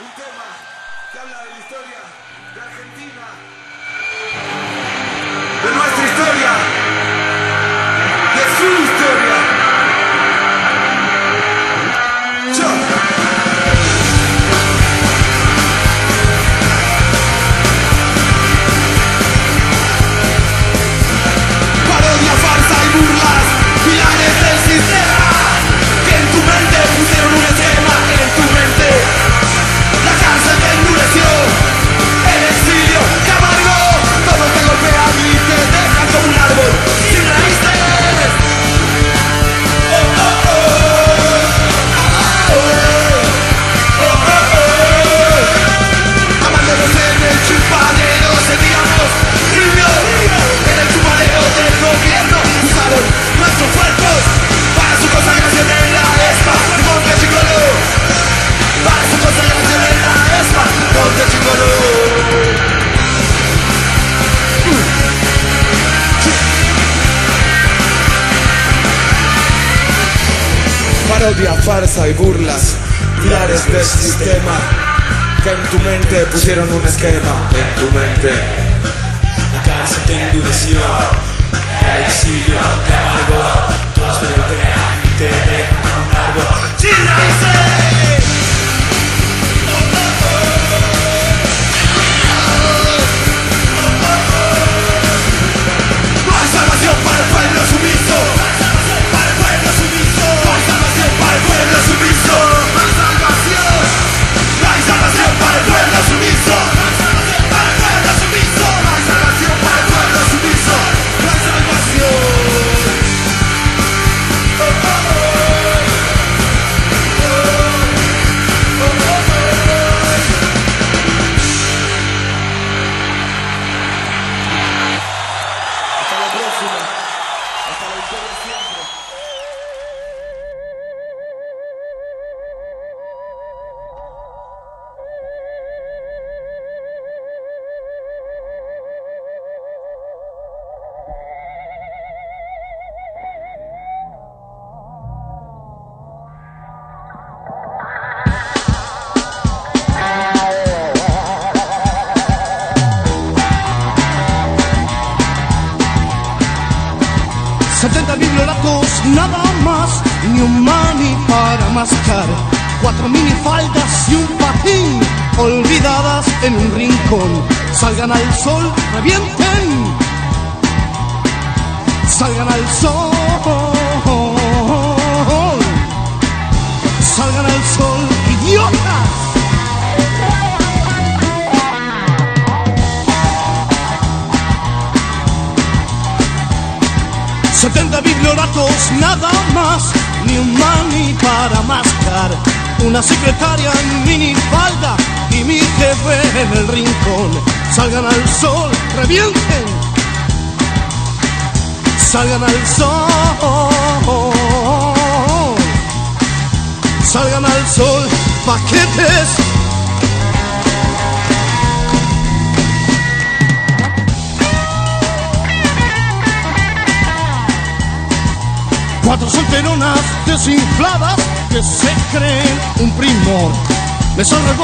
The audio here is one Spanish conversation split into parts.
un tema que habla de la historia de Argentina, de nuestra historia, de su historia. farsa y burlas, pilares del sistema, que en tu mente pusieron un esquema, en tu mente. La cárcel te endureció, la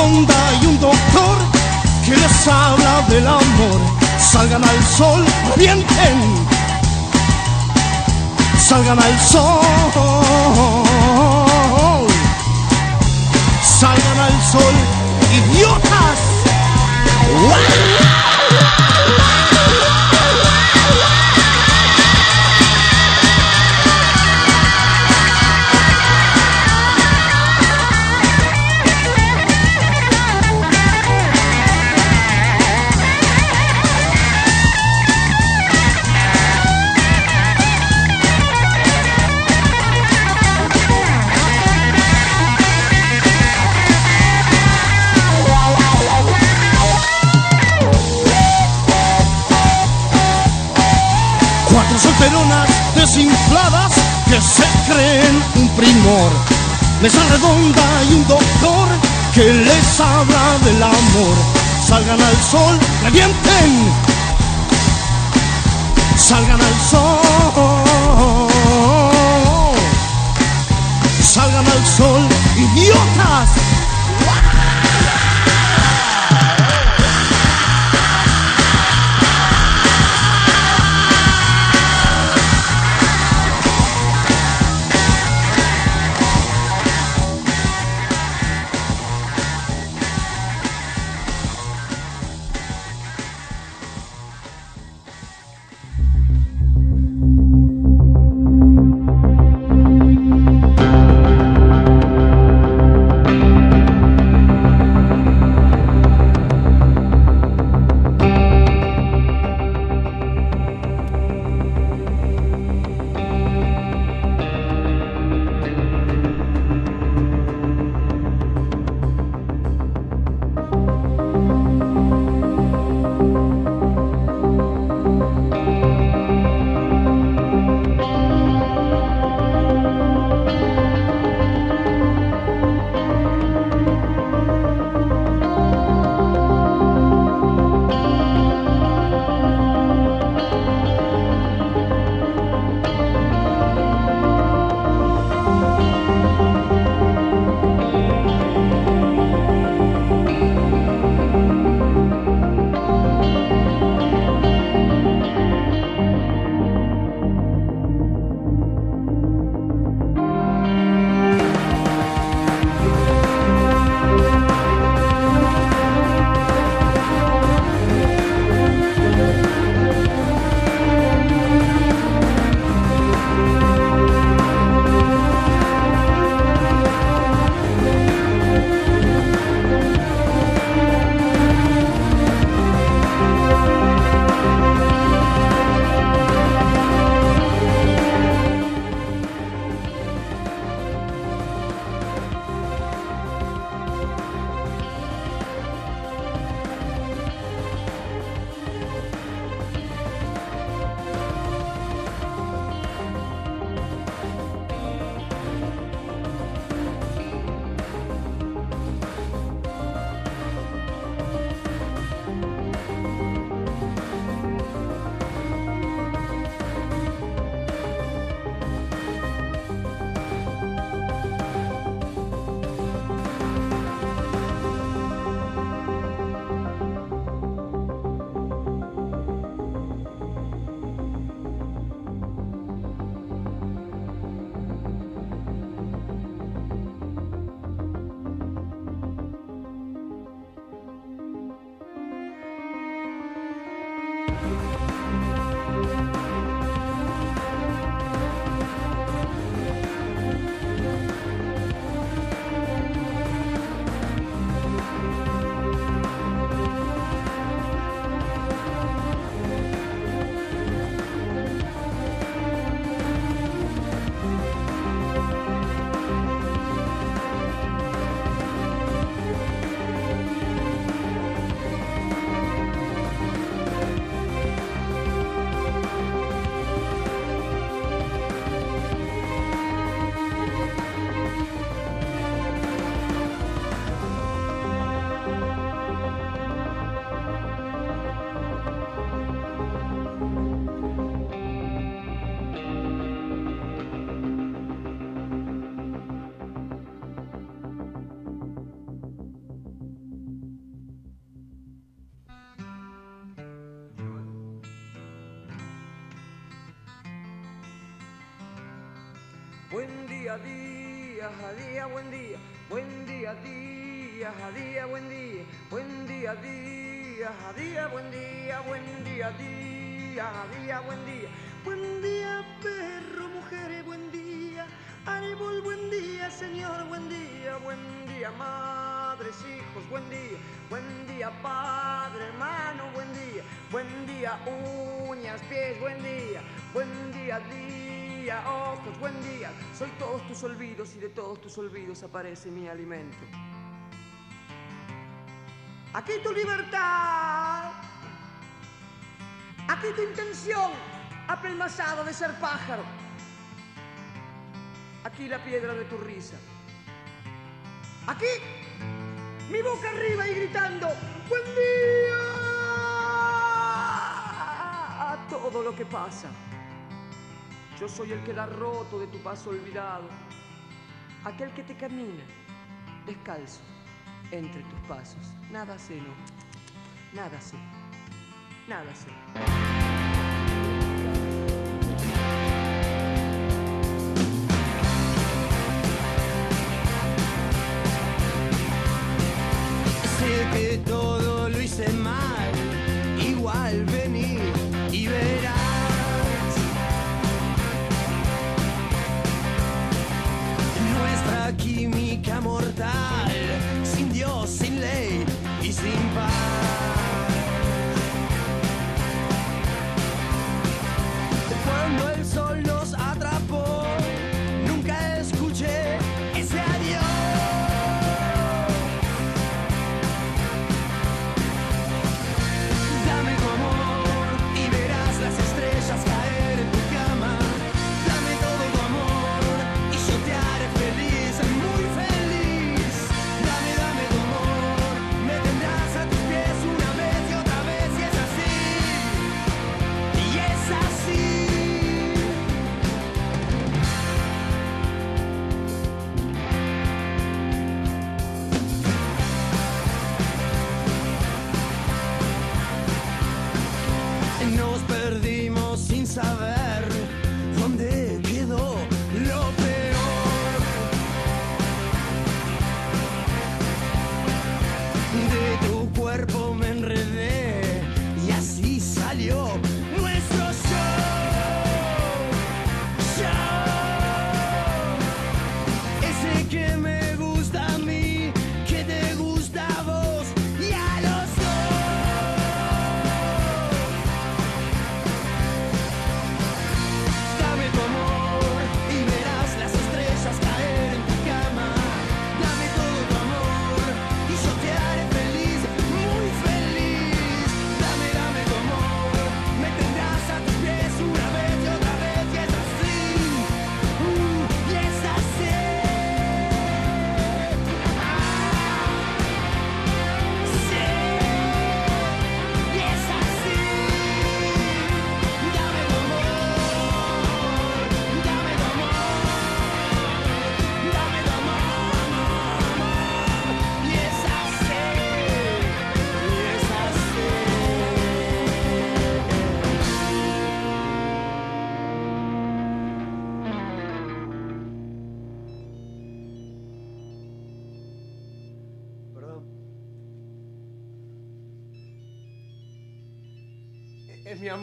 onda y un doctor que les habla del amor. Salgan al sol, revienten. Salgan al sol. Buen día, día, ojos, buen día. Soy todos tus olvidos y de todos tus olvidos aparece mi alimento. Aquí tu libertad. Aquí tu intención, apelmazada de ser pájaro. Aquí la piedra de tu risa. Aquí mi boca arriba y gritando, buen día a todo lo que pasa. Yo soy el que da roto de tu paso olvidado, aquel que te camina descalzo entre tus pasos. Nada sé, no. Nada sé. Nada sé. Sé que todo lo hice mal.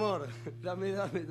amor. Dame, dame.